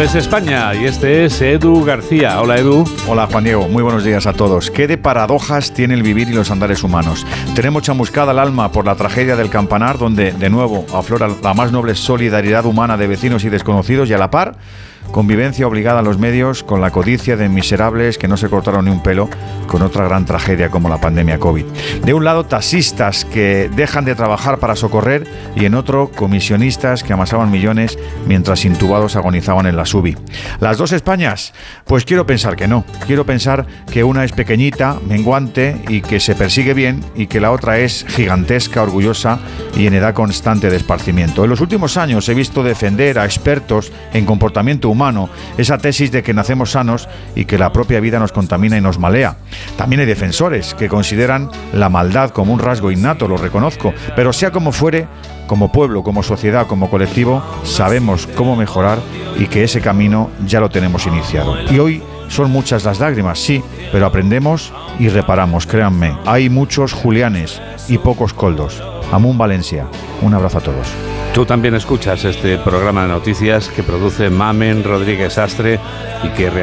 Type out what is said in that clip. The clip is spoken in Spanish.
es España y este es Edu García. Hola Edu. Hola Juan Diego, muy buenos días a todos. ¿Qué de paradojas tiene el vivir y los andares humanos? Tenemos chamuscada el alma por la tragedia del campanar, donde de nuevo aflora la más noble solidaridad humana de vecinos y desconocidos y a la par Convivencia obligada a los medios con la codicia de miserables que no se cortaron ni un pelo con otra gran tragedia como la pandemia COVID. De un lado, taxistas que dejan de trabajar para socorrer y en otro, comisionistas que amasaban millones mientras intubados agonizaban en la SUBI. ¿Las dos Españas? Pues quiero pensar que no. Quiero pensar que una es pequeñita, menguante y que se persigue bien y que la otra es gigantesca, orgullosa y en edad constante de esparcimiento. En los últimos años he visto defender a expertos en comportamiento humano, esa tesis de que nacemos sanos y que la propia vida nos contamina y nos malea. También hay defensores que consideran la maldad como un rasgo innato, lo reconozco, pero sea como fuere, como pueblo, como sociedad, como colectivo, sabemos cómo mejorar y que ese camino ya lo tenemos iniciado. Y hoy son muchas las lágrimas, sí, pero aprendemos y reparamos, créanme. Hay muchos Julianes y pocos Coldos. Amun Valencia. Un abrazo a todos. Tú también escuchas este programa de noticias que produce Mamen Rodríguez Astre y que